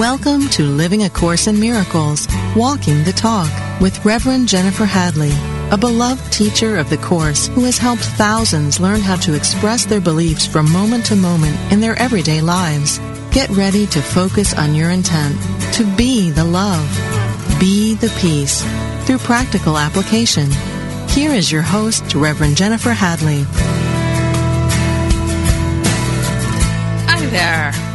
Welcome to Living a Course in Miracles, Walking the Talk with Reverend Jennifer Hadley, a beloved teacher of the Course who has helped thousands learn how to express their beliefs from moment to moment in their everyday lives. Get ready to focus on your intent to be the love, be the peace through practical application. Here is your host, Reverend Jennifer Hadley. Hi there.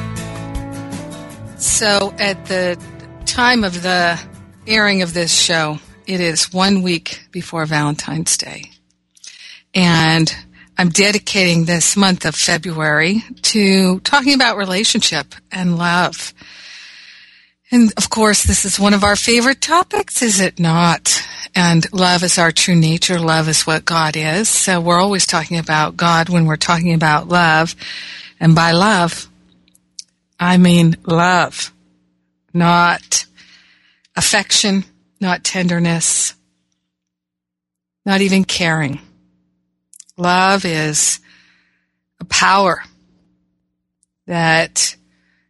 So, at the time of the airing of this show, it is one week before Valentine's Day. And I'm dedicating this month of February to talking about relationship and love. And of course, this is one of our favorite topics, is it not? And love is our true nature. Love is what God is. So we're always talking about God when we're talking about love. And by love, I mean love, not affection, not tenderness, not even caring. Love is a power that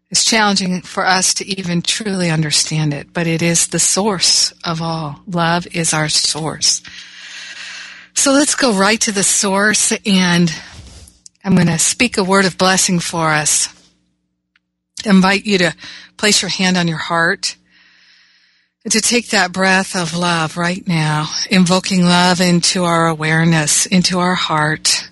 is challenging for us to even truly understand it, but it is the source of all. Love is our source. So let's go right to the source and I'm going to speak a word of blessing for us invite you to place your hand on your heart and to take that breath of love right now, invoking love into our awareness, into our heart,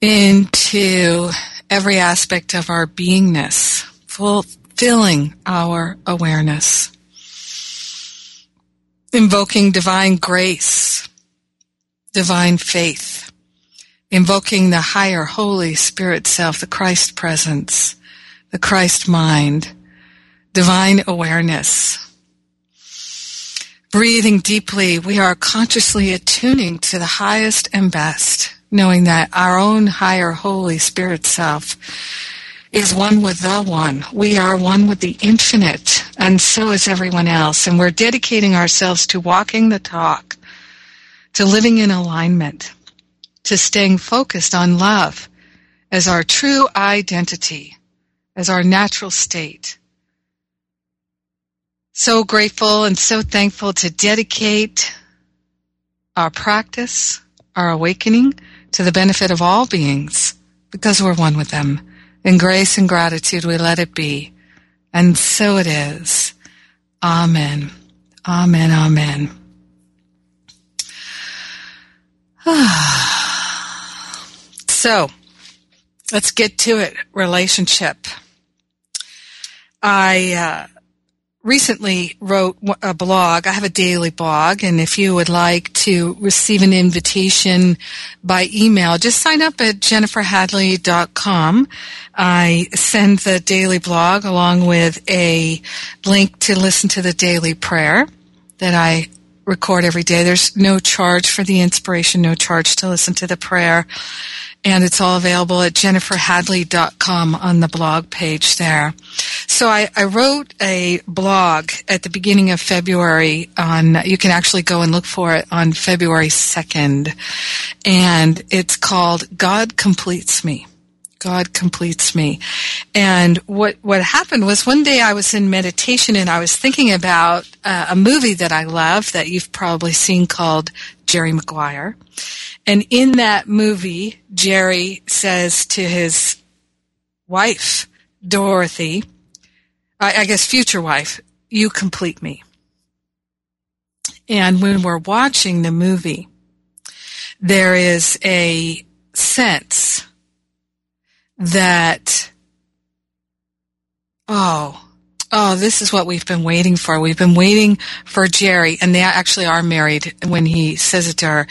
into every aspect of our beingness, fulfilling our awareness. Invoking divine grace, divine faith, invoking the higher Holy Spirit self, the Christ presence, the Christ mind, divine awareness. Breathing deeply, we are consciously attuning to the highest and best, knowing that our own higher Holy Spirit self is one with the one. We are one with the infinite, and so is everyone else. And we're dedicating ourselves to walking the talk, to living in alignment, to staying focused on love as our true identity as our natural state. So grateful and so thankful to dedicate our practice, our awakening to the benefit of all beings because we're one with them. In grace and gratitude we let it be. And so it is. Amen. Amen. Amen. so, let's get to it. Relationship. I uh, recently wrote a blog. I have a daily blog, and if you would like to receive an invitation by email, just sign up at jenniferhadley.com. I send the daily blog along with a link to listen to the daily prayer that I record every day. There's no charge for the inspiration, no charge to listen to the prayer and it's all available at jenniferhadley.com on the blog page there. So I, I, wrote a blog at the beginning of February on, you can actually go and look for it on February 2nd, and it's called God Completes Me. God completes me. And what, what happened was one day I was in meditation and I was thinking about uh, a movie that I love that you've probably seen called Jerry Maguire. And in that movie, Jerry says to his wife, Dorothy, I, I guess future wife, you complete me. And when we're watching the movie, there is a sense that, oh, oh, this is what we've been waiting for. We've been waiting for Jerry, and they actually are married when he says it to her.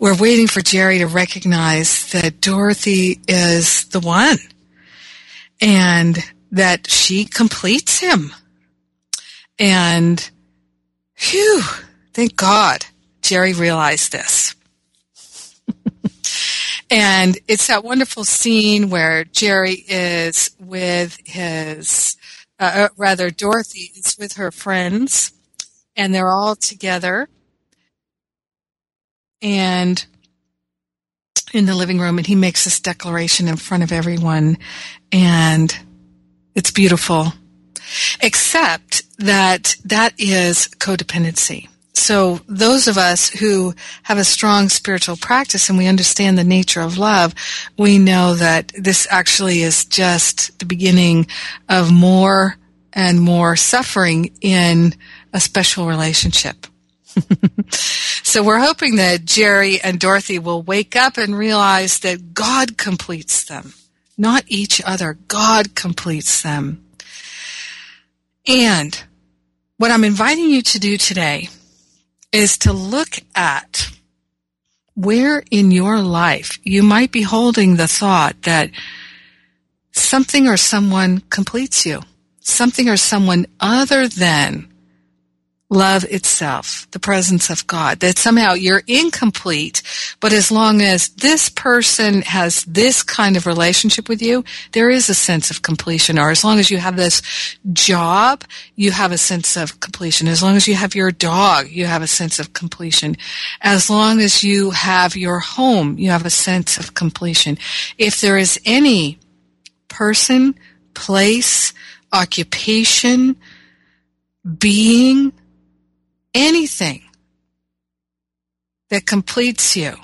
We're waiting for Jerry to recognize that Dorothy is the one and that she completes him. And phew, thank God Jerry realized this. And it's that wonderful scene where Jerry is with his, uh, uh, rather, Dorothy is with her friends, and they're all together. And in the living room, and he makes this declaration in front of everyone, and it's beautiful. Except that that is codependency. So those of us who have a strong spiritual practice and we understand the nature of love, we know that this actually is just the beginning of more and more suffering in a special relationship. so we're hoping that Jerry and Dorothy will wake up and realize that God completes them, not each other. God completes them. And what I'm inviting you to do today is to look at where in your life you might be holding the thought that something or someone completes you. Something or someone other than love itself, the presence of God, that somehow you're incomplete, but as long as this person has this kind of relationship with you, there is a sense of completion. Or as long as you have this job, you have a sense of completion. As long as you have your dog, you have a sense of completion. As long as you have your home, you have a sense of completion. If there is any person, place, occupation, being, anything that completes you,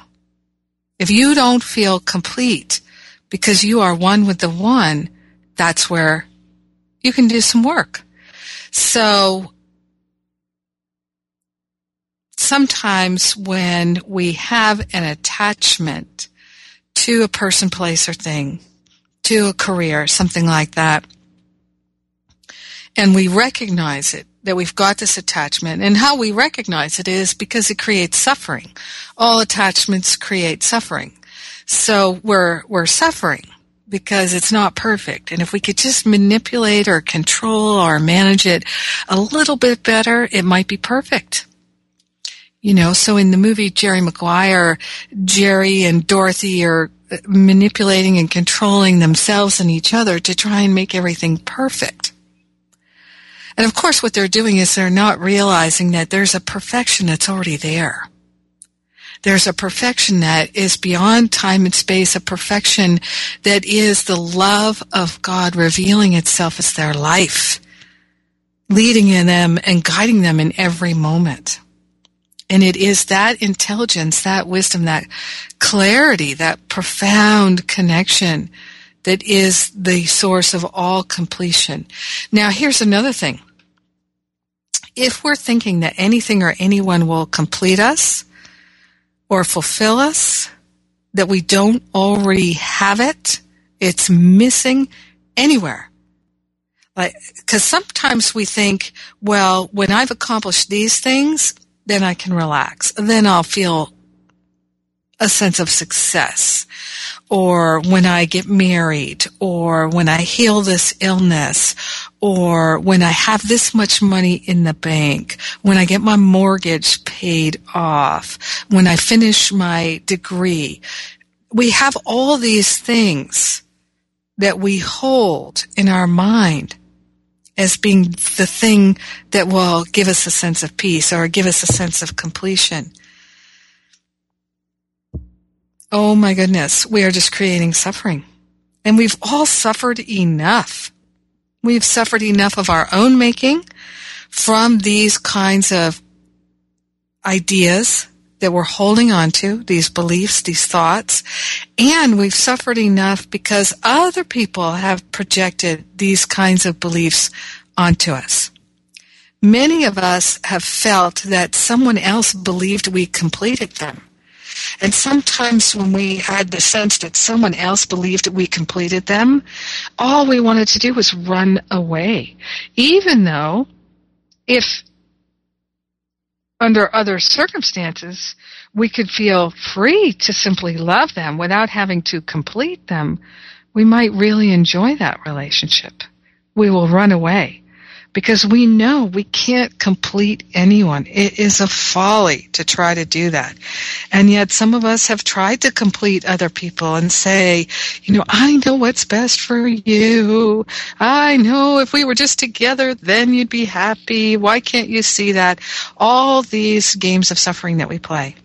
if you don't feel complete because you are one with the one, that's where you can do some work. So sometimes when we have an attachment to a person, place, or thing, to a career, something like that, and we recognize it, that we've got this attachment. And how we recognize it is because it creates suffering. All attachments create suffering. So we're, we're suffering because it's not perfect. And if we could just manipulate or control or manage it a little bit better, it might be perfect. You know, so in the movie Jerry Maguire, Jerry and Dorothy are manipulating and controlling themselves and each other to try and make everything perfect. And of course, what they're doing is they're not realizing that there's a perfection that's already there. There's a perfection that is beyond time and space, a perfection that is the love of God revealing itself as their life, leading in them and guiding them in every moment. And it is that intelligence, that wisdom, that clarity, that profound connection that is the source of all completion. Now, here's another thing. If we're thinking that anything or anyone will complete us or fulfill us, that we don't already have it, it's missing anywhere. Like, cause sometimes we think, well, when I've accomplished these things, then I can relax. Then I'll feel a sense of success or when I get married, or when I heal this illness, or when I have this much money in the bank, when I get my mortgage paid off, when I finish my degree. We have all these things that we hold in our mind as being the thing that will give us a sense of peace or give us a sense of completion. Oh my goodness, we are just creating suffering. And we've all suffered enough. We've suffered enough of our own making from these kinds of ideas that we're holding on to, these beliefs, these thoughts, and we've suffered enough because other people have projected these kinds of beliefs onto us. Many of us have felt that someone else believed we completed them. And sometimes when we had the sense that someone else believed that we completed them, all we wanted to do was run away. Even though if under other circumstances we could feel free to simply love them without having to complete them, we might really enjoy that relationship. We will run away because we know we can't complete anyone. It is a folly to try to do that. And yet some of us have tried to complete other people and say, you know, I know what's best for you. I know if we were just together, then you'd be happy. Why can't you see that? All these games of suffering that we play.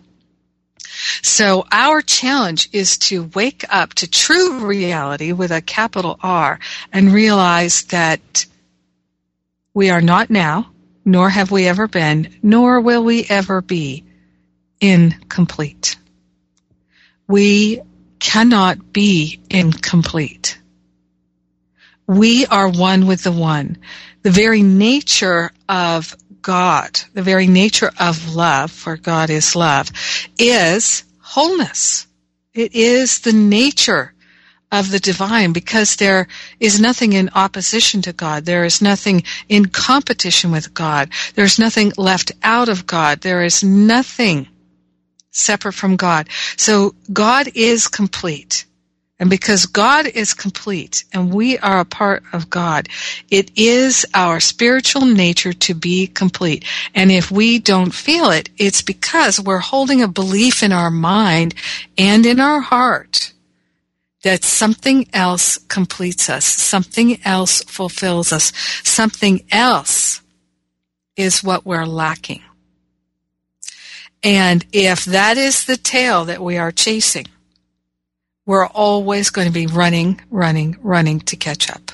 So our challenge is to wake up to true reality with a capital R and realize that we are not now, nor have we ever been, nor will we ever be incomplete. We cannot be incomplete. We are one with the one. The very nature of God, the very nature of love, for God is love, is wholeness. It is the nature of the divine because there is nothing in opposition to God. There is nothing in competition with God. There's nothing left out of God. There is nothing separate from God. So God is complete. And because God is complete and we are a part of God, it is our spiritual nature to be complete. And if we don't feel it, it's because we're holding a belief in our mind and in our heart that something else completes us, something else fulfills us, something else is what we're lacking. And if that is the tail that we are chasing, we're always going to be running, running, running to catch up.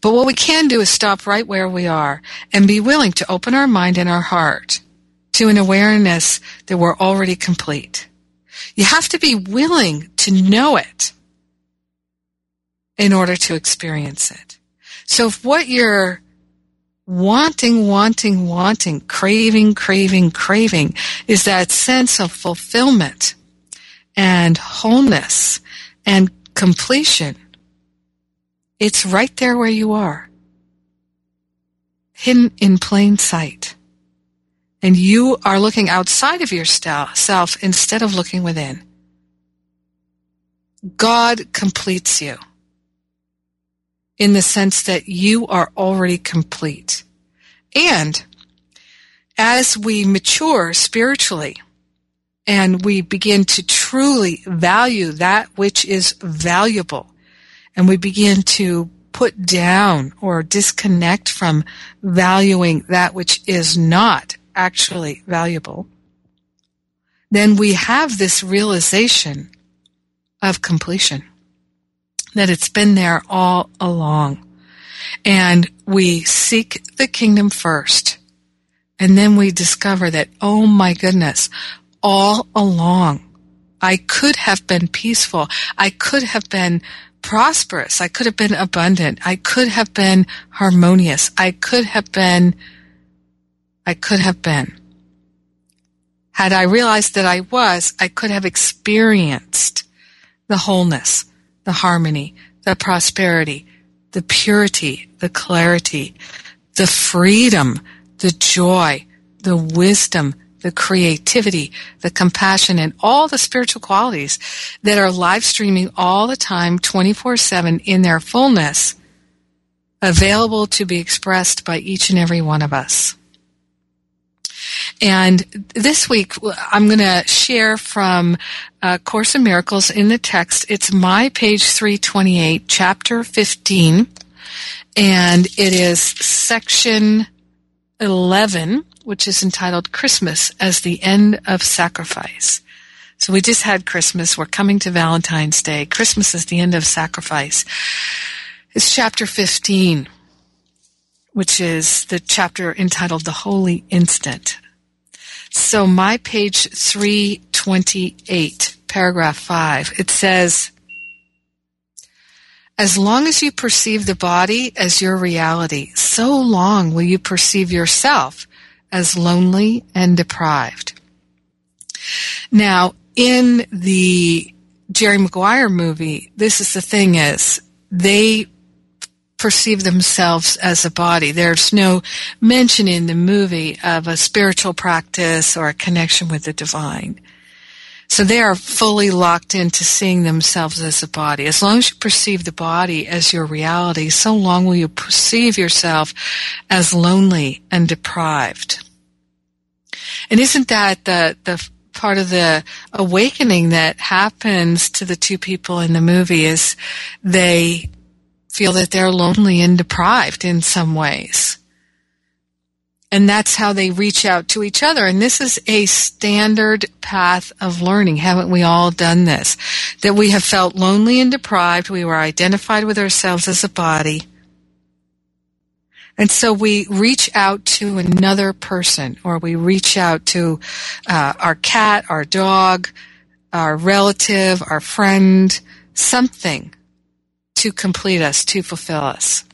But what we can do is stop right where we are and be willing to open our mind and our heart to an awareness that we're already complete. You have to be willing to know it in order to experience it. So if what you're wanting, wanting, wanting, craving, craving, craving is that sense of fulfillment and wholeness and completion. It's right there where you are, hidden in plain sight. And you are looking outside of yourself instead of looking within. God completes you in the sense that you are already complete. And as we mature spiritually, and we begin to truly value that which is valuable and we begin to put down or disconnect from valuing that which is not actually valuable, then we have this realization of completion that it's been there all along. And we seek the kingdom first. And then we discover that, oh my goodness, all along. I could have been peaceful. I could have been prosperous. I could have been abundant. I could have been harmonious. I could have been, I could have been. Had I realized that I was, I could have experienced the wholeness, the harmony, the prosperity, the purity, the clarity, the freedom, the joy, the wisdom, the creativity, the compassion, and all the spiritual qualities that are live streaming all the time, 24 7 in their fullness, available to be expressed by each and every one of us. And this week, I'm going to share from uh, Course in Miracles in the text. It's my page 328, chapter 15, and it is section 11 which is entitled Christmas as the End of Sacrifice. So we just had Christmas. We're coming to Valentine's Day. Christmas is the end of sacrifice. It's chapter 15, which is the chapter entitled The Holy Instant. So my page 328, paragraph 5, it says, as long as you perceive the body as your reality, so long will you perceive yourself as lonely and deprived. Now, in the Jerry Maguire movie, this is the thing is they perceive themselves as a body. There's no mention in the movie of a spiritual practice or a connection with the divine. So they are fully locked into seeing themselves as a body. As long as you perceive the body as your reality, so long will you perceive yourself as lonely and deprived. And isn't that the, the part of the awakening that happens to the two people in the movie is they feel that they're lonely and deprived in some ways. And that's how they reach out to each other. And this is a standard path of learning. Haven't we all done this? That we have felt lonely and deprived. We were identified with ourselves as a body. And so we reach out to another person or we reach out to uh, our cat, our dog, our relative, our friend, something to complete us, to fulfill us.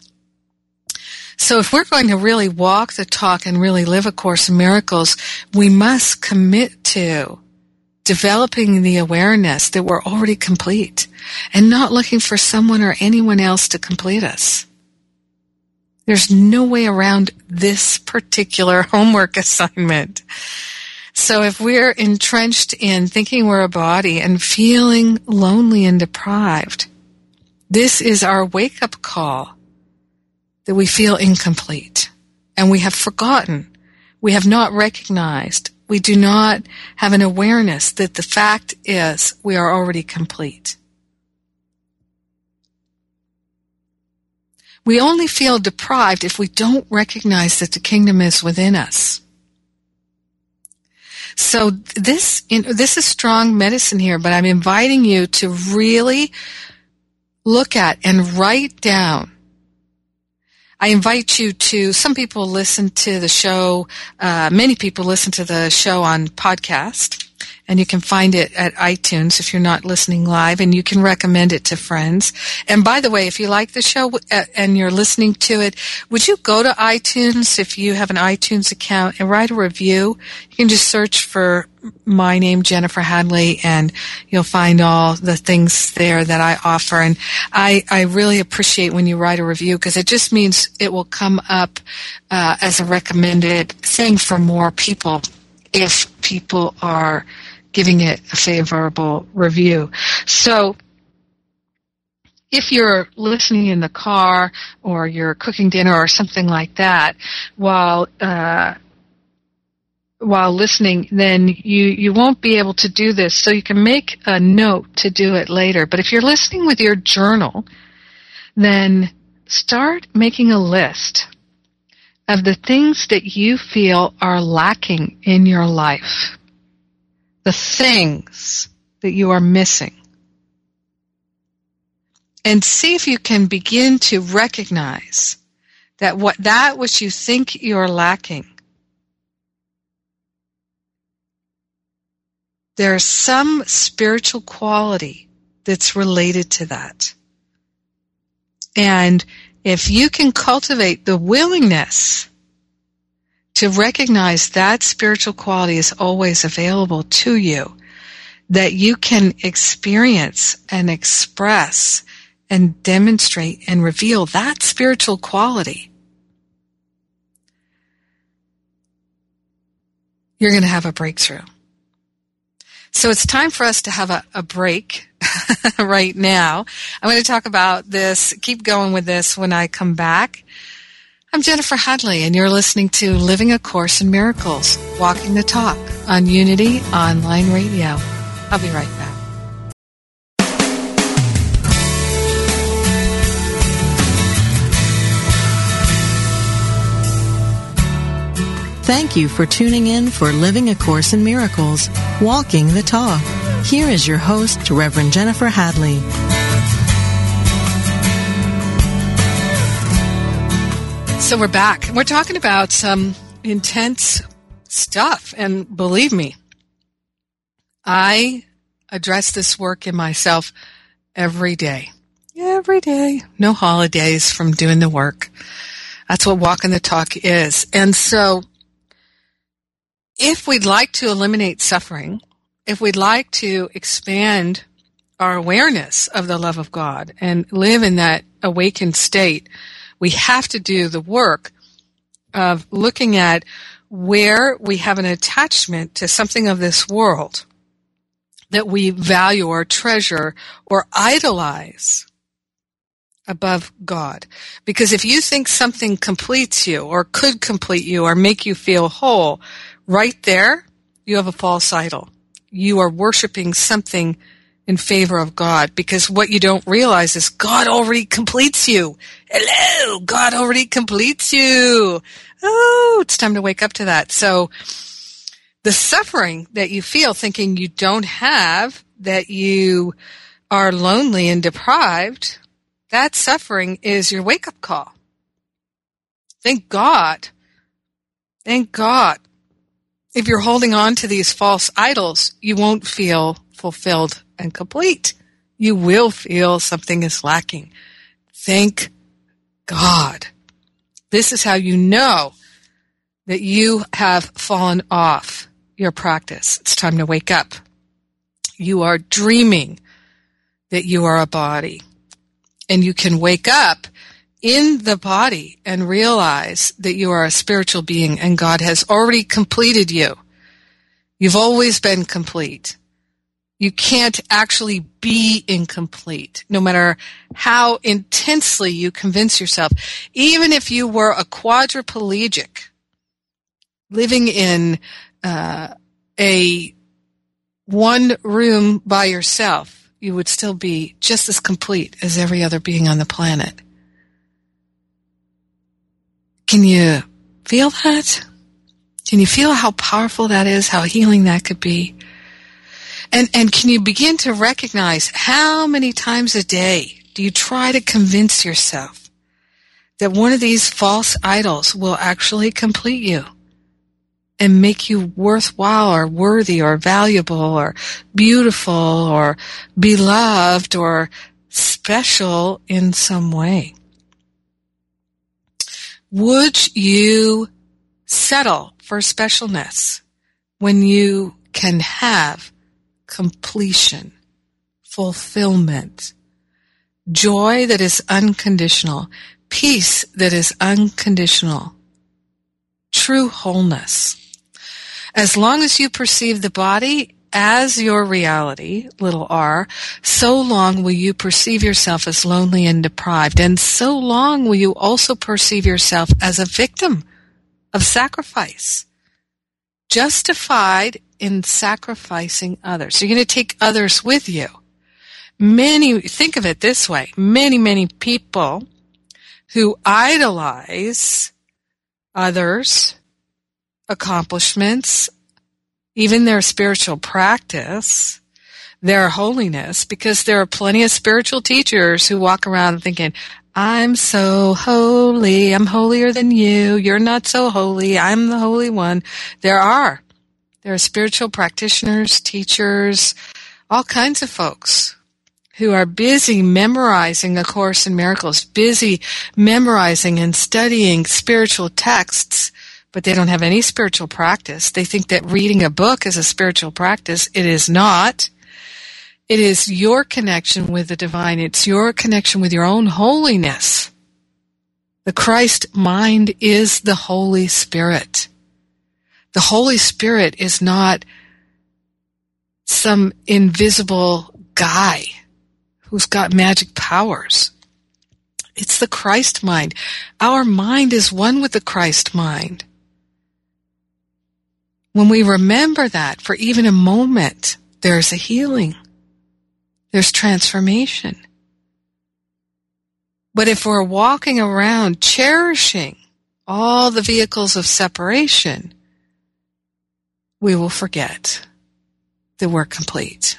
So if we're going to really walk the talk and really live A Course in Miracles, we must commit to developing the awareness that we're already complete and not looking for someone or anyone else to complete us. There's no way around this particular homework assignment. So if we're entrenched in thinking we're a body and feeling lonely and deprived, this is our wake up call that we feel incomplete and we have forgotten. We have not recognized. We do not have an awareness that the fact is we are already complete. We only feel deprived if we don't recognize that the kingdom is within us. So this, this is strong medicine here, but I'm inviting you to really look at and write down. I invite you to, some people listen to the show, uh, many people listen to the show on podcast and you can find it at iTunes if you're not listening live, and you can recommend it to friends. And by the way, if you like the show uh, and you're listening to it, would you go to iTunes if you have an iTunes account and write a review? You can just search for my name, Jennifer Hadley, and you'll find all the things there that I offer. And I, I really appreciate when you write a review because it just means it will come up uh, as a recommended thing for more people if people are giving it a favorable review. So, if you're listening in the car or you're cooking dinner or something like that while uh, while listening, then you you won't be able to do this. So you can make a note to do it later. But if you're listening with your journal, then start making a list of the things that you feel are lacking in your life the things that you are missing. And see if you can begin to recognize that what that which you think you're lacking there's some spiritual quality that's related to that. And if you can cultivate the willingness to recognize that spiritual quality is always available to you, that you can experience and express and demonstrate and reveal that spiritual quality, you're going to have a breakthrough. So it's time for us to have a, a break right now. I'm going to talk about this, keep going with this when I come back. I'm Jennifer Hadley, and you're listening to Living a Course in Miracles, Walking the Talk on Unity Online Radio. I'll be right back. Thank you for tuning in for Living a Course in Miracles, Walking the Talk. Here is your host, Reverend Jennifer Hadley. So we're back. We're talking about some intense stuff. And believe me, I address this work in myself every day. Every day. No holidays from doing the work. That's what walking the talk is. And so if we'd like to eliminate suffering, if we'd like to expand our awareness of the love of God and live in that awakened state, we have to do the work of looking at where we have an attachment to something of this world that we value or treasure or idolize above God. Because if you think something completes you or could complete you or make you feel whole, right there, you have a false idol. You are worshiping something in favor of God because what you don't realize is God already completes you. Hello, God already completes you. Oh, it's time to wake up to that. So the suffering that you feel thinking you don't have, that you are lonely and deprived, that suffering is your wake up call. Thank God. Thank God. If you're holding on to these false idols, you won't feel fulfilled and complete. You will feel something is lacking. Thank God. This is how you know that you have fallen off your practice. It's time to wake up. You are dreaming that you are a body. And you can wake up in the body and realize that you are a spiritual being and God has already completed you. You've always been complete. You can't actually be incomplete, no matter how intensely you convince yourself. Even if you were a quadriplegic living in uh, a one room by yourself, you would still be just as complete as every other being on the planet. Can you feel that? Can you feel how powerful that is? How healing that could be? And, and can you begin to recognize how many times a day do you try to convince yourself that one of these false idols will actually complete you and make you worthwhile or worthy or valuable or beautiful or beloved or special in some way? Would you settle for specialness when you can have completion, fulfillment, joy that is unconditional, peace that is unconditional, true wholeness. As long as you perceive the body as your reality, little r, so long will you perceive yourself as lonely and deprived, and so long will you also perceive yourself as a victim of sacrifice, justified in sacrificing others. You're going to take others with you. Many, think of it this way, many, many people who idolize others, accomplishments, even their spiritual practice, their holiness, because there are plenty of spiritual teachers who walk around thinking, I'm so holy. I'm holier than you. You're not so holy. I'm the holy one. There are. There are spiritual practitioners, teachers, all kinds of folks who are busy memorizing A Course in Miracles, busy memorizing and studying spiritual texts, but they don't have any spiritual practice. They think that reading a book is a spiritual practice. It is not. It is your connection with the divine. It's your connection with your own holiness. The Christ mind is the Holy Spirit. The Holy Spirit is not some invisible guy who's got magic powers. It's the Christ mind. Our mind is one with the Christ mind. When we remember that for even a moment, there's a healing. There's transformation. But if we're walking around cherishing all the vehicles of separation, we will forget that we're complete.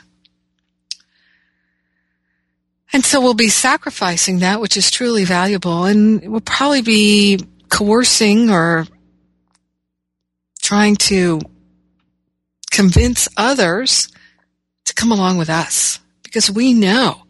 And so we'll be sacrificing that which is truly valuable and we'll probably be coercing or trying to convince others to come along with us because we know,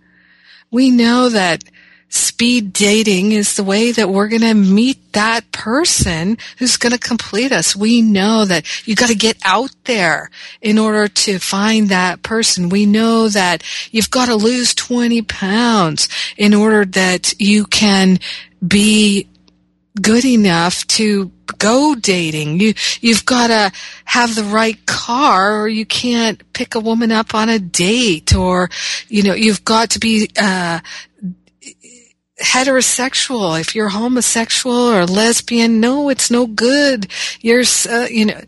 we know that speed dating is the way that we're going to meet that person who's going to complete us. We know that you got to get out there in order to find that person. We know that you've got to lose 20 pounds in order that you can be good enough to go dating. You you've got to have the right car, or you can't pick a woman up on a date, or you know you've got to be uh, heterosexual. If you're homosexual or lesbian, no, it's no good. You're uh, you know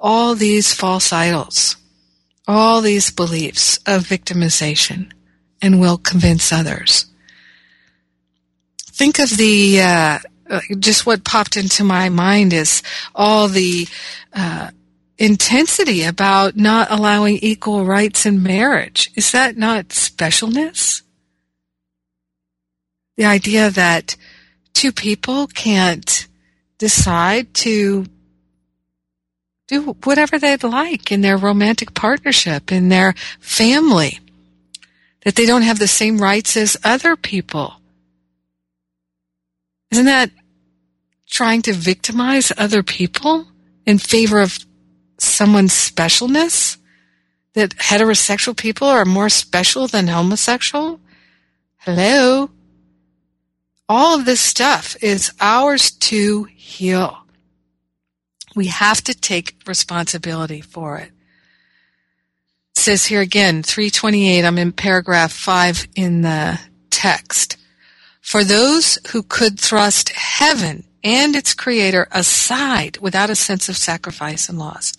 all these false idols, all these beliefs of victimization, and will convince others. Think of the uh, uh, just what popped into my mind is all the uh, intensity about not allowing equal rights in marriage. Is that not specialness? The idea that two people can't decide to do whatever they'd like in their romantic partnership, in their family, that they don't have the same rights as other people. Isn't that trying to victimize other people in favor of someone's specialness? That heterosexual people are more special than homosexual? Hello? All of this stuff is ours to heal. We have to take responsibility for it. it says here again, 328, I'm in paragraph 5 in the text. For those who could thrust heaven and its creator aside without a sense of sacrifice and loss.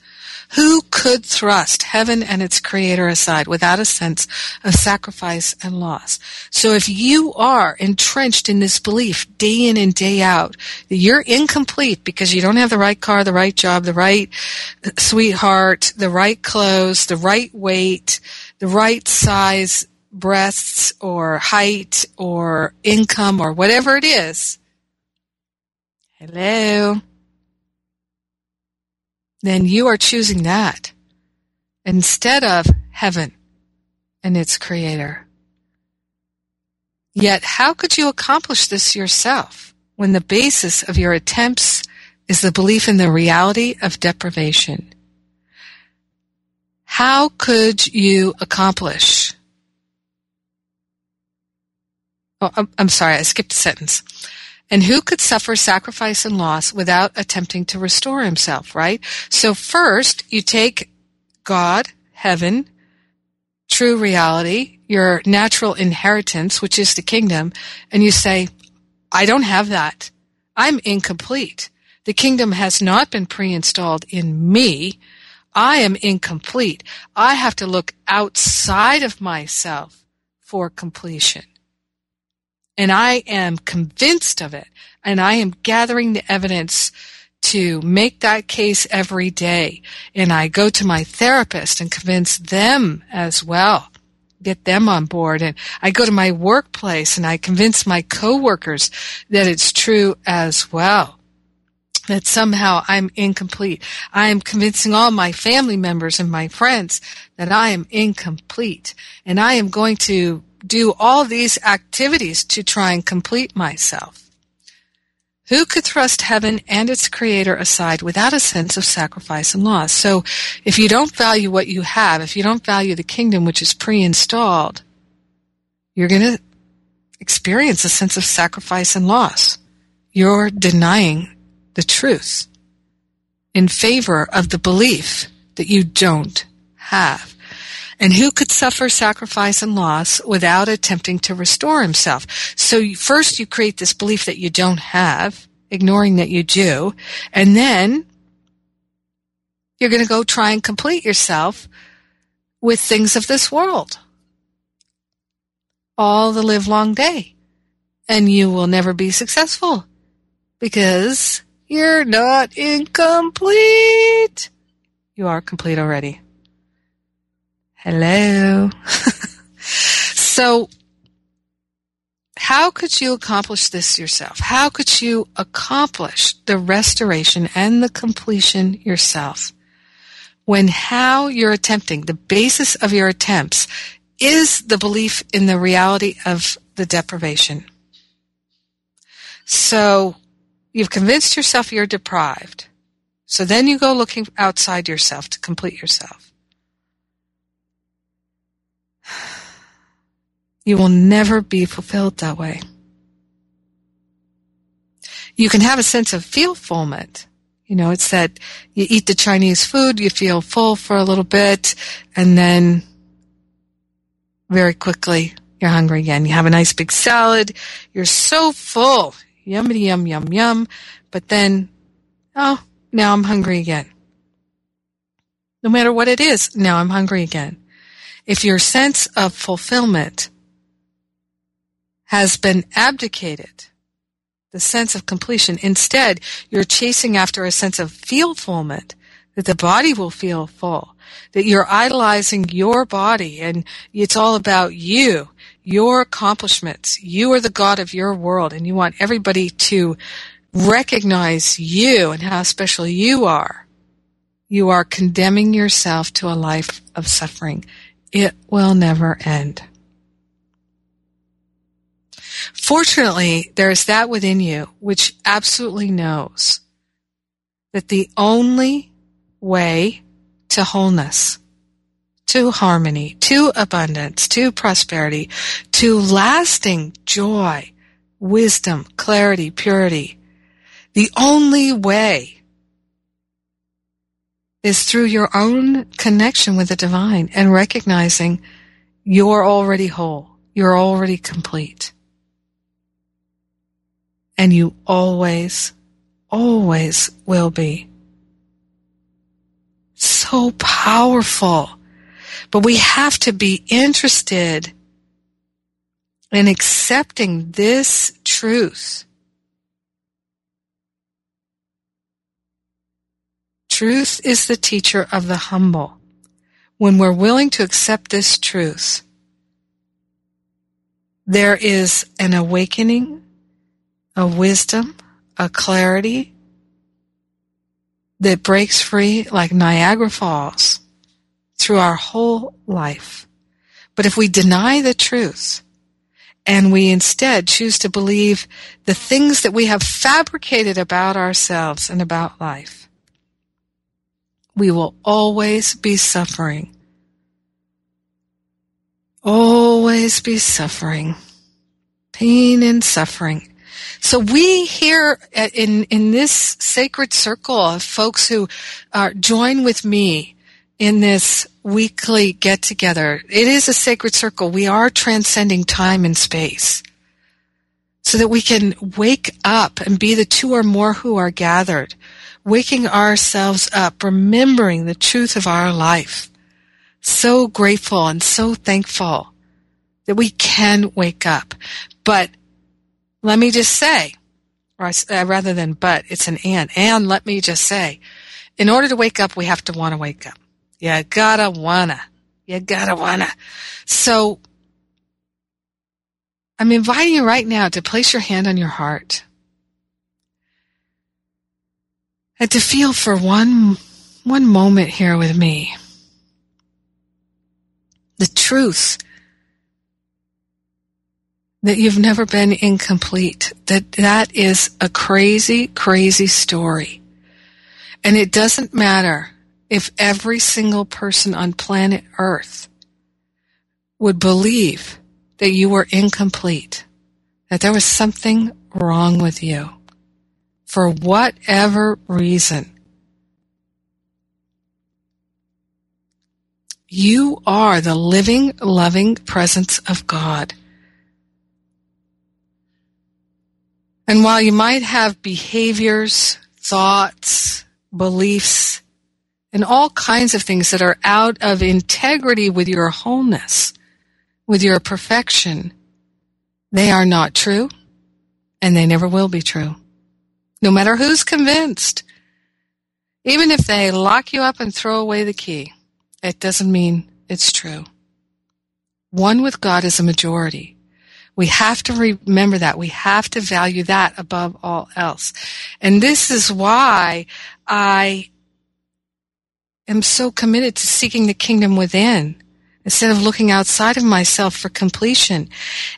Who could thrust heaven and its creator aside without a sense of sacrifice and loss? So if you are entrenched in this belief day in and day out that you're incomplete because you don't have the right car, the right job, the right sweetheart, the right clothes, the right weight, the right size breasts or height or income or whatever it is, hello, then you are choosing that instead of heaven and its creator. Yet, how could you accomplish this yourself when the basis of your attempts is the belief in the reality of deprivation? How could you accomplish? Oh, I'm sorry, I skipped a sentence. And who could suffer sacrifice and loss without attempting to restore himself, right? So first, you take God, heaven, true reality, your natural inheritance, which is the kingdom, and you say, I don't have that. I'm incomplete. The kingdom has not been pre-installed in me. I am incomplete. I have to look outside of myself for completion. And I am convinced of it. And I am gathering the evidence to make that case every day. And I go to my therapist and convince them as well. Get them on board. And I go to my workplace and I convince my coworkers that it's true as well. That somehow I'm incomplete. I am convincing all my family members and my friends that I am incomplete. And I am going to do all these activities to try and complete myself. Who could thrust heaven and its creator aside without a sense of sacrifice and loss? So if you don't value what you have, if you don't value the kingdom which is pre-installed, you're going to experience a sense of sacrifice and loss. You're denying the truth in favor of the belief that you don't have. And who could suffer sacrifice and loss without attempting to restore himself? So first you create this belief that you don't have, ignoring that you do, and then you're going to go try and complete yourself with things of this world all the live long day. And you will never be successful because you're not incomplete. You are complete already. Hello. so, how could you accomplish this yourself? How could you accomplish the restoration and the completion yourself? When how you're attempting, the basis of your attempts is the belief in the reality of the deprivation. So, you've convinced yourself you're deprived. So then you go looking outside yourself to complete yourself. You will never be fulfilled that way. You can have a sense of feel fulfillment. You know, it's that you eat the Chinese food, you feel full for a little bit, and then very quickly you're hungry again. You have a nice big salad, you're so full, yum yum yum yum, but then, oh, now I'm hungry again. No matter what it is, now I'm hungry again. If your sense of fulfillment has been abdicated. The sense of completion. Instead, you're chasing after a sense of fulfillment, that the body will feel full, that you're idolizing your body and it's all about you, your accomplishments. You are the God of your world and you want everybody to recognize you and how special you are, you are condemning yourself to a life of suffering. It will never end. Fortunately, there is that within you which absolutely knows that the only way to wholeness, to harmony, to abundance, to prosperity, to lasting joy, wisdom, clarity, purity, the only way is through your own connection with the divine and recognizing you're already whole. You're already complete. And you always, always will be. So powerful. But we have to be interested in accepting this truth. Truth is the teacher of the humble. When we're willing to accept this truth, there is an awakening, a wisdom, a clarity that breaks free like Niagara Falls through our whole life. But if we deny the truth and we instead choose to believe the things that we have fabricated about ourselves and about life, we will always be suffering. Always be suffering. Pain and suffering. So we here in, in this sacred circle of folks who uh, join with me in this weekly get together. It is a sacred circle. We are transcending time and space so that we can wake up and be the two or more who are gathered, waking ourselves up, remembering the truth of our life. So grateful and so thankful that we can wake up. But let me just say, or uh, rather than but, it's an and. And let me just say, in order to wake up, we have to want to wake up. You gotta wanna. You gotta wanna. So, I'm inviting you right now to place your hand on your heart and to feel for one, one moment here with me the truth that you've never been incomplete, that that is a crazy, crazy story. And it doesn't matter if every single person on planet Earth would believe that you were incomplete, that there was something wrong with you, for whatever reason, you are the living, loving presence of God. And while you might have behaviors, thoughts, beliefs, and all kinds of things that are out of integrity with your wholeness, with your perfection, they are not true and they never will be true. No matter who's convinced, even if they lock you up and throw away the key, it doesn't mean it's true. One with God is a majority. We have to remember that. We have to value that above all else. And this is why I am so committed to seeking the kingdom within instead of looking outside of myself for completion.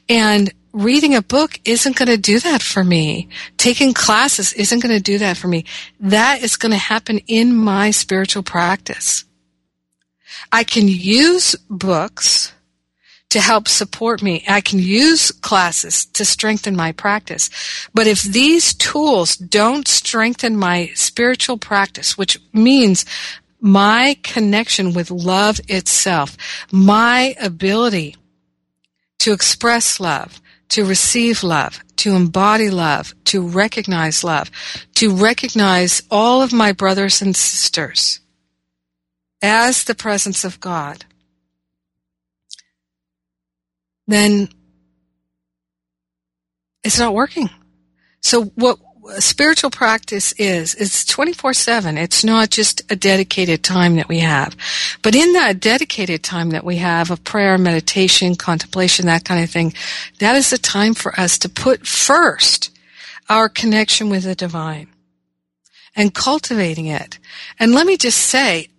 And reading a book isn't going to do that for me. Taking classes isn't going to do that for me. That is going to happen in my spiritual practice. I can use books to help support me. I can use classes to strengthen my practice. But if these tools don't strengthen my spiritual practice, which means my connection with love itself, my ability to express love, to receive love, to embody love, to recognize love, to recognize all of my brothers and sisters as the presence of God, then it's not working. So what spiritual practice is, it's 24-7. It's not just a dedicated time that we have. But in that dedicated time that we have of prayer, meditation, contemplation, that kind of thing, that is the time for us to put first our connection with the divine and cultivating it. And let me just say,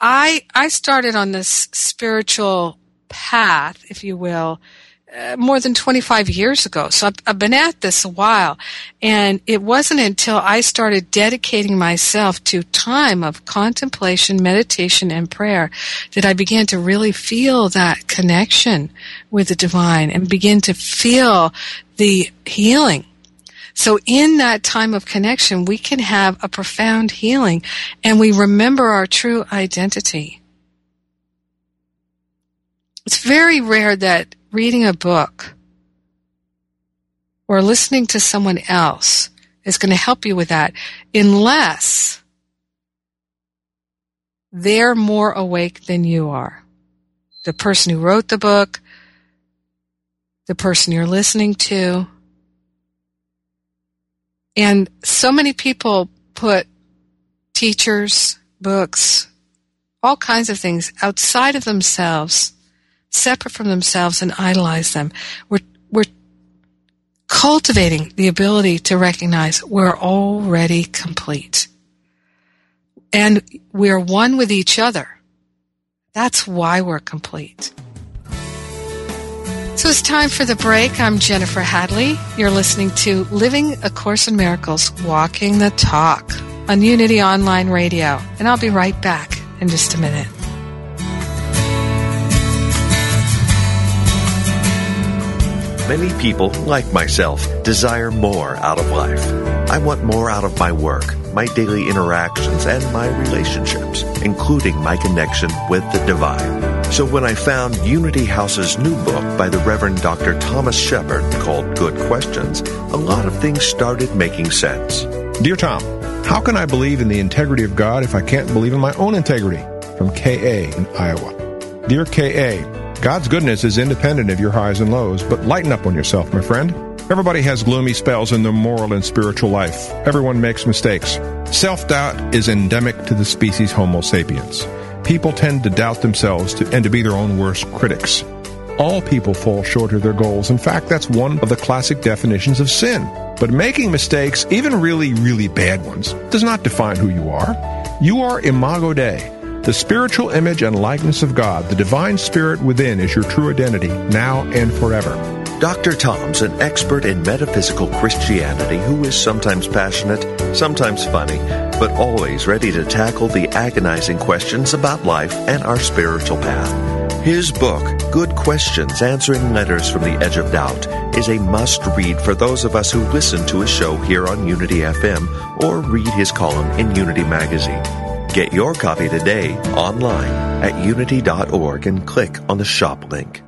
I, I started on this spiritual path, if you will, uh, more than 25 years ago. So I've, I've, been at this a while. And it wasn't until I started dedicating myself to time of contemplation, meditation, and prayer that I began to really feel that connection with the divine and begin to feel the healing. So in that time of connection, we can have a profound healing and we remember our true identity. It's very rare that reading a book or listening to someone else is going to help you with that unless they're more awake than you are. The person who wrote the book, the person you're listening to. And so many people put teachers, books, all kinds of things outside of themselves separate from themselves and idolize them. We're, we're cultivating the ability to recognize we're already complete. And we're one with each other. That's why we're complete. So it's time for the break. I'm Jennifer Hadley. You're listening to Living A Course in Miracles, Walking the Talk on Unity Online Radio. And I'll be right back in just a minute. Many people, like myself, desire more out of life. I want more out of my work, my daily interactions, and my relationships, including my connection with the divine. So when I found Unity House's new book by the Reverend Dr. Thomas Shepherd called Good Questions, a lot of things started making sense. Dear Tom, how can I believe in the integrity of God if I can't believe in my own integrity? From KA in Iowa. Dear KA, God's goodness is independent of your highs and lows, but lighten up on yourself, my friend. Everybody has gloomy spells in their moral and spiritual life. Everyone makes mistakes. Self doubt is endemic to the species Homo sapiens. People tend to doubt themselves to, and to be their own worst critics. All people fall short of their goals. In fact, that's one of the classic definitions of sin. But making mistakes, even really, really bad ones, does not define who you are. You are imago Dei, the spiritual image and likeness of God, the divine spirit within, is your true identity, now and forever. Dr. Tom's an expert in metaphysical Christianity who is sometimes passionate, sometimes funny, but always ready to tackle the agonizing questions about life and our spiritual path. His book, Good Questions Answering Letters from the Edge of Doubt, is a must read for those of us who listen to his show here on Unity FM or read his column in Unity Magazine. Get your copy today online at unity.org and click on the shop link.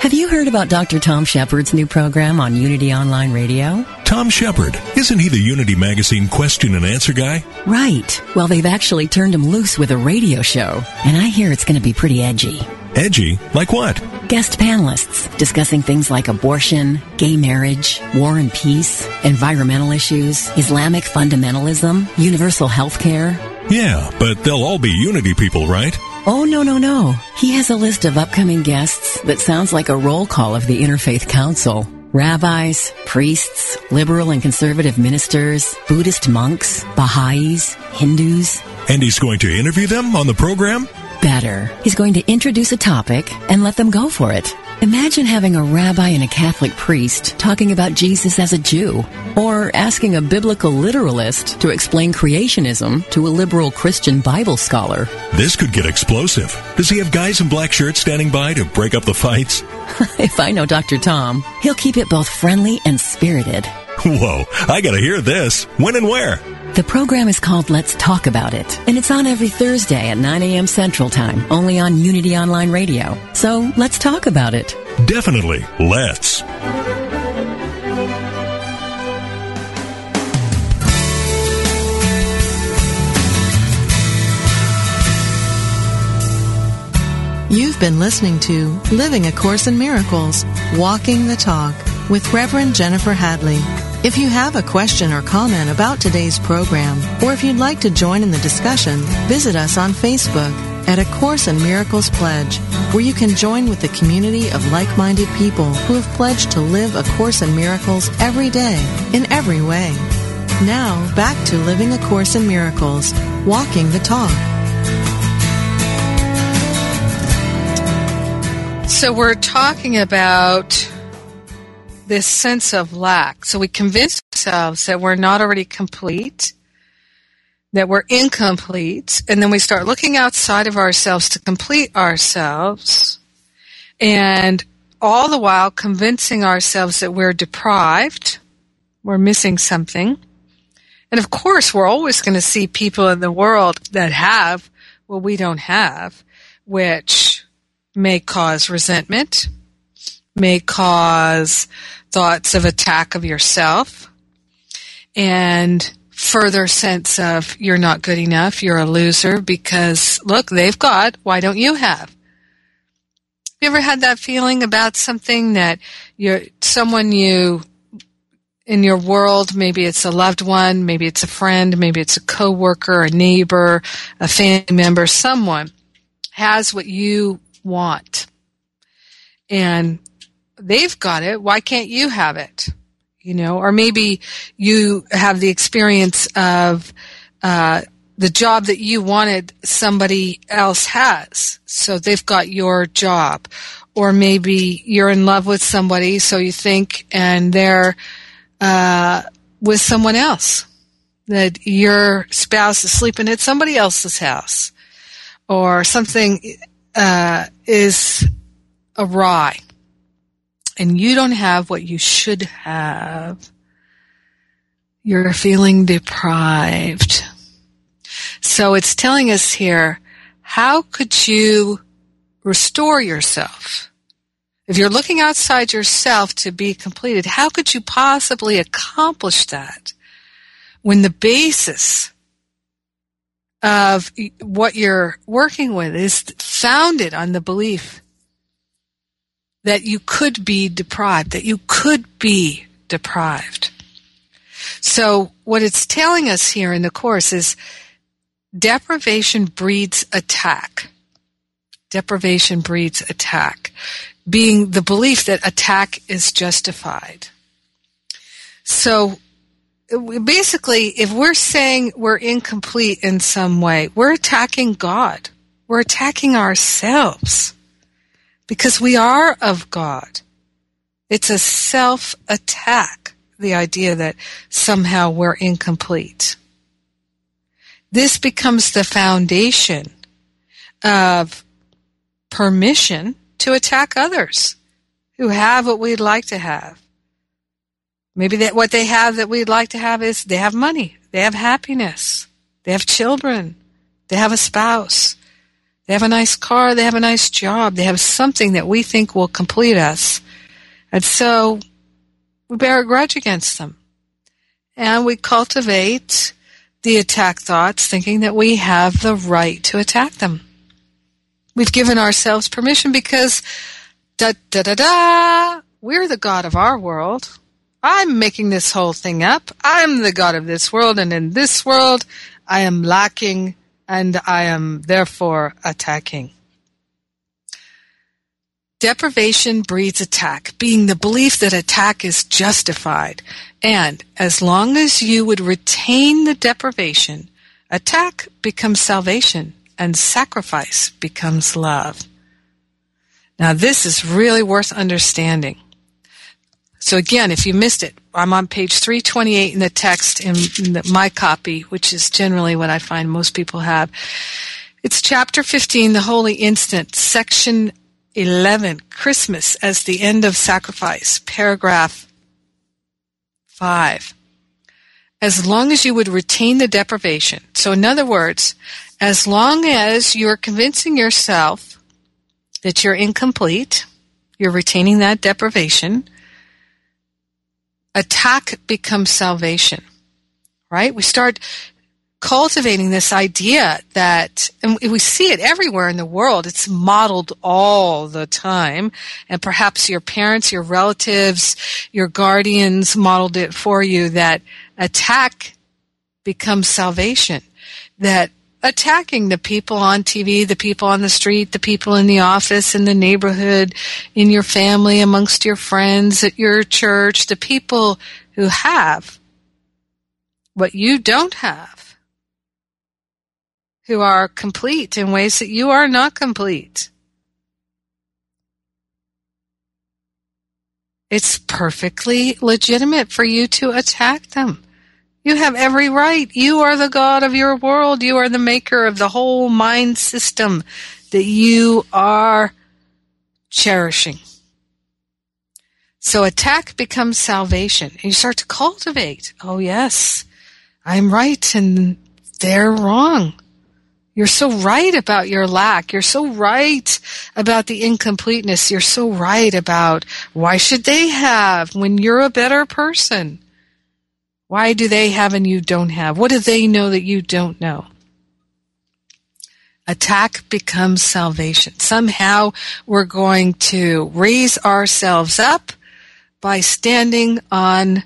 Have you heard about Dr. Tom Shepherd's new program on Unity Online Radio? Tom Shepherd, isn't he the Unity Magazine question and answer guy? Right. Well, they've actually turned him loose with a radio show, and I hear it's going to be pretty edgy. Edgy? Like what? Guest panelists discussing things like abortion, gay marriage, war and peace, environmental issues, Islamic fundamentalism, universal health care. Yeah, but they'll all be Unity people, right? Oh, no, no, no. He has a list of upcoming guests that sounds like a roll call of the Interfaith Council. Rabbis, priests, liberal and conservative ministers, Buddhist monks, Baha'is, Hindus. And he's going to interview them on the program? Better. He's going to introduce a topic and let them go for it. Imagine having a rabbi and a Catholic priest talking about Jesus as a Jew, or asking a biblical literalist to explain creationism to a liberal Christian Bible scholar. This could get explosive. Does he have guys in black shirts standing by to break up the fights? if I know Dr. Tom, he'll keep it both friendly and spirited. Whoa, I gotta hear this. When and where? The program is called Let's Talk About It, and it's on every Thursday at 9 a.m. Central Time, only on Unity Online Radio. So let's talk about it. Definitely, let's. You've been listening to Living a Course in Miracles, Walking the Talk with Reverend Jennifer Hadley. If you have a question or comment about today's program, or if you'd like to join in the discussion, visit us on Facebook at A Course in Miracles Pledge where you can join with a community of like-minded people who have pledged to live A Course in Miracles every day, in every way. Now, back to Living A Course in Miracles, Walking the Talk. So we're talking about this sense of lack. So we convince ourselves that we're not already complete, that we're incomplete, and then we start looking outside of ourselves to complete ourselves, and all the while convincing ourselves that we're deprived, we're missing something. And of course, we're always going to see people in the world that have what we don't have, which may cause resentment, may cause thoughts of attack of yourself, and further sense of you're not good enough, you're a loser because look, they've got, why don't you have? You ever had that feeling about something that you're someone you in your world, maybe it's a loved one, maybe it's a friend, maybe it's a coworker, a neighbor, a family member, someone has what you want. And they've got it. Why can't you have it? you know, or maybe you have the experience of uh, the job that you wanted somebody else has, so they've got your job, or maybe you're in love with somebody, so you think, and they're uh, with someone else, that your spouse is sleeping at somebody else's house, or something uh, is awry and you don't have what you should have, you're feeling deprived. So it's telling us here, how could you restore yourself? If you're looking outside yourself to be completed, how could you possibly accomplish that when the basis of what you're working with is founded on the belief that you could be deprived, that you could be deprived. So what it's telling us here in the course is deprivation breeds attack. Deprivation breeds attack, being the belief that attack is justified. So basically, if we're saying we're incomplete in some way, we're attacking God. We're attacking ourselves because we are of God. It's a self attack, the idea that somehow we're incomplete. This becomes the foundation of permission to attack others who have what we'd like to have. Maybe that what they have that we'd like to have is they have money, they have happiness, they have children, they have a spouse, they have a nice car, they have a nice job, they have something that we think will complete us. And so we bear a grudge against them. And we cultivate the attack thoughts thinking that we have the right to attack them. We've given ourselves permission because da da da da, we're the God of our world. I'm making this whole thing up. I'm the God of this world, and in this world, I am lacking and I am therefore attacking. Deprivation breeds attack, being the belief that attack is justified. And as long as you would retain the deprivation, attack becomes salvation and sacrifice becomes love. Now this is really worth understanding. So again, if you missed it, I'm on page 328 in the text in the, my copy, which is generally what I find most people have. It's chapter 15, the Holy Instant, section 11, Christmas as the end of sacrifice, paragraph 5. As long as you would retain the deprivation. So in other words, as long as you're convincing yourself that you're incomplete, you're retaining that deprivation, attack becomes salvation, right? We start cultivating this idea that, and we see it everywhere in the world, it's modeled all the time. And perhaps your parents, your relatives, your guardians modeled it for you that attack becomes salvation. That attacking the people on TV, the people on the street, the people in the office, in the neighborhood, in your family, amongst your friends, at your church, the people who have what you don't have, who are complete in ways that you are not complete. It's perfectly legitimate for you to attack them. You have every right. You are the God of your world. You are the maker of the whole mind system that you are cherishing. So attack becomes salvation. And you start to cultivate. Oh, yes, I'm right and they're wrong. You're so right about your lack. You're so right about the incompleteness. You're so right about why should they have when you're a better person? Why do they have and you don't have? What do they know that you don't know? Attack becomes salvation. Somehow we're going to raise ourselves up by standing on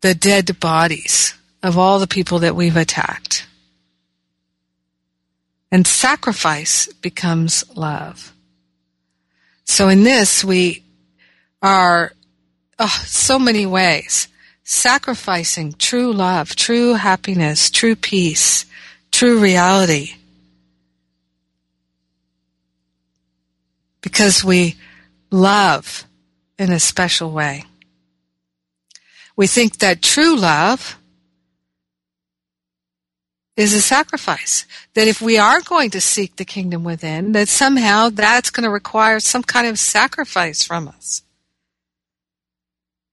the dead bodies of all the people that we've attacked. And sacrifice becomes love. So in this, we are oh, so many ways sacrificing true love, true happiness, true peace, true reality. Because we love in a special way. We think that true love is a sacrifice. That if we are going to seek the kingdom within, that somehow that's going to require some kind of sacrifice from us.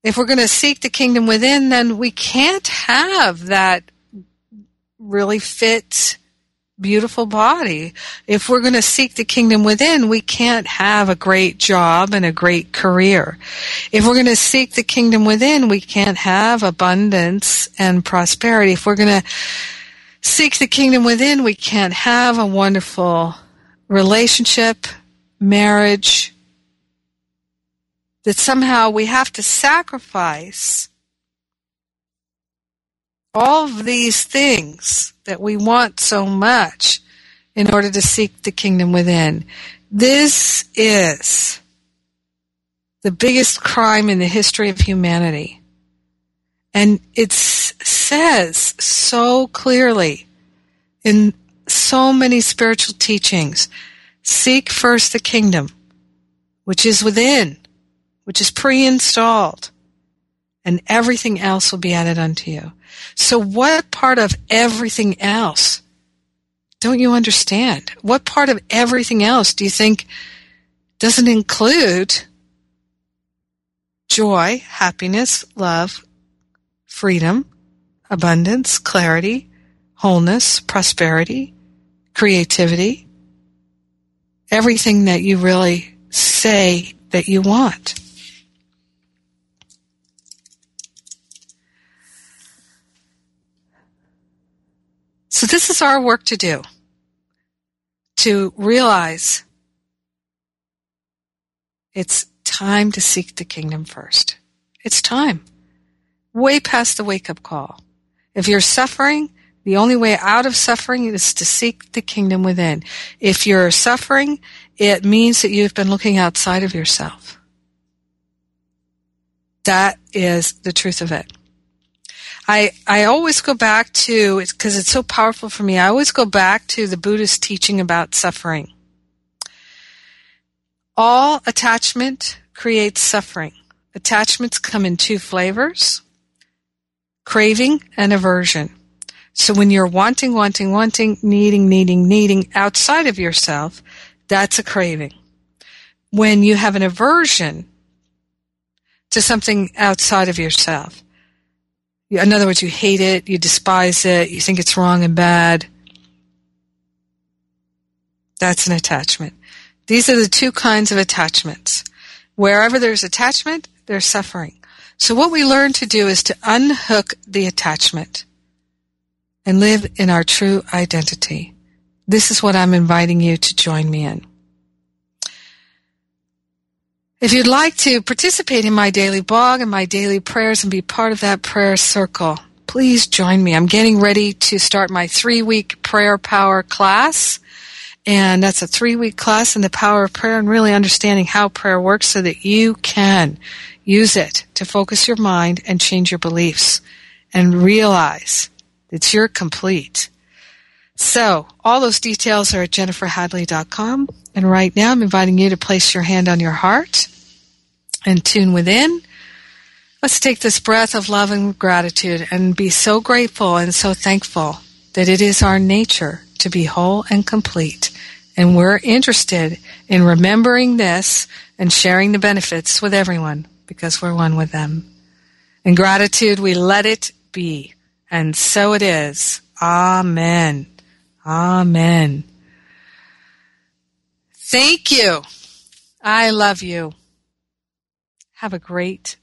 If we're going to seek the kingdom within, then we can't have that really fit, beautiful body. If we're going to seek the kingdom within, we can't have a great job and a great career. If we're going to seek the kingdom within, we can't have abundance and prosperity. If we're going to seek the kingdom within, we can't have a wonderful relationship, marriage, that somehow we have to sacrifice all of these things that we want so much in order to seek the kingdom within. This is the biggest crime in the history of humanity. And it says so clearly in so many spiritual teachings seek first the kingdom, which is within, which is pre installed, and everything else will be added unto you. So, what part of everything else don't you understand? What part of everything else do you think doesn't include joy, happiness, love, freedom, abundance, clarity, wholeness, prosperity, creativity, everything that you really say that you want. So this is our work to do. To realize it's time to seek the kingdom first. It's time way past the wake up call. If you're suffering, the only way out of suffering is to seek the kingdom within. If you're suffering, it means that you've been looking outside of yourself. That is the truth of it. I, I always go back to, because it's so powerful for me, I always go back to the Buddhist teaching about suffering. All attachment creates suffering. Attachments come in two flavors craving and aversion. So when you're wanting, wanting, wanting, needing, needing, needing outside of yourself, that's a craving. When you have an aversion to something outside of yourself, in other words, you hate it, you despise it, you think it's wrong and bad, that's an attachment. These are the two kinds of attachments. Wherever there's attachment, there's suffering. So what we learn to do is to unhook the attachment and live in our true identity. This is what I'm inviting you to join me in. If you'd like to participate in my daily blog and my daily prayers and be part of that prayer circle, please join me. I'm getting ready to start my three week prayer power class. And that's a three week class in the power of prayer and really understanding how prayer works so that you can use it to focus your mind and change your beliefs and realize that you're complete. So, all those details are at jenniferhadley.com. And right now, I'm inviting you to place your hand on your heart and tune within. Let's take this breath of love and gratitude and be so grateful and so thankful that it is our nature to be whole and complete. And we're interested in remembering this and sharing the benefits with everyone because we're one with them. In gratitude, we let it be. And so it is. Amen. Amen. Thank you. I love you. Have a great.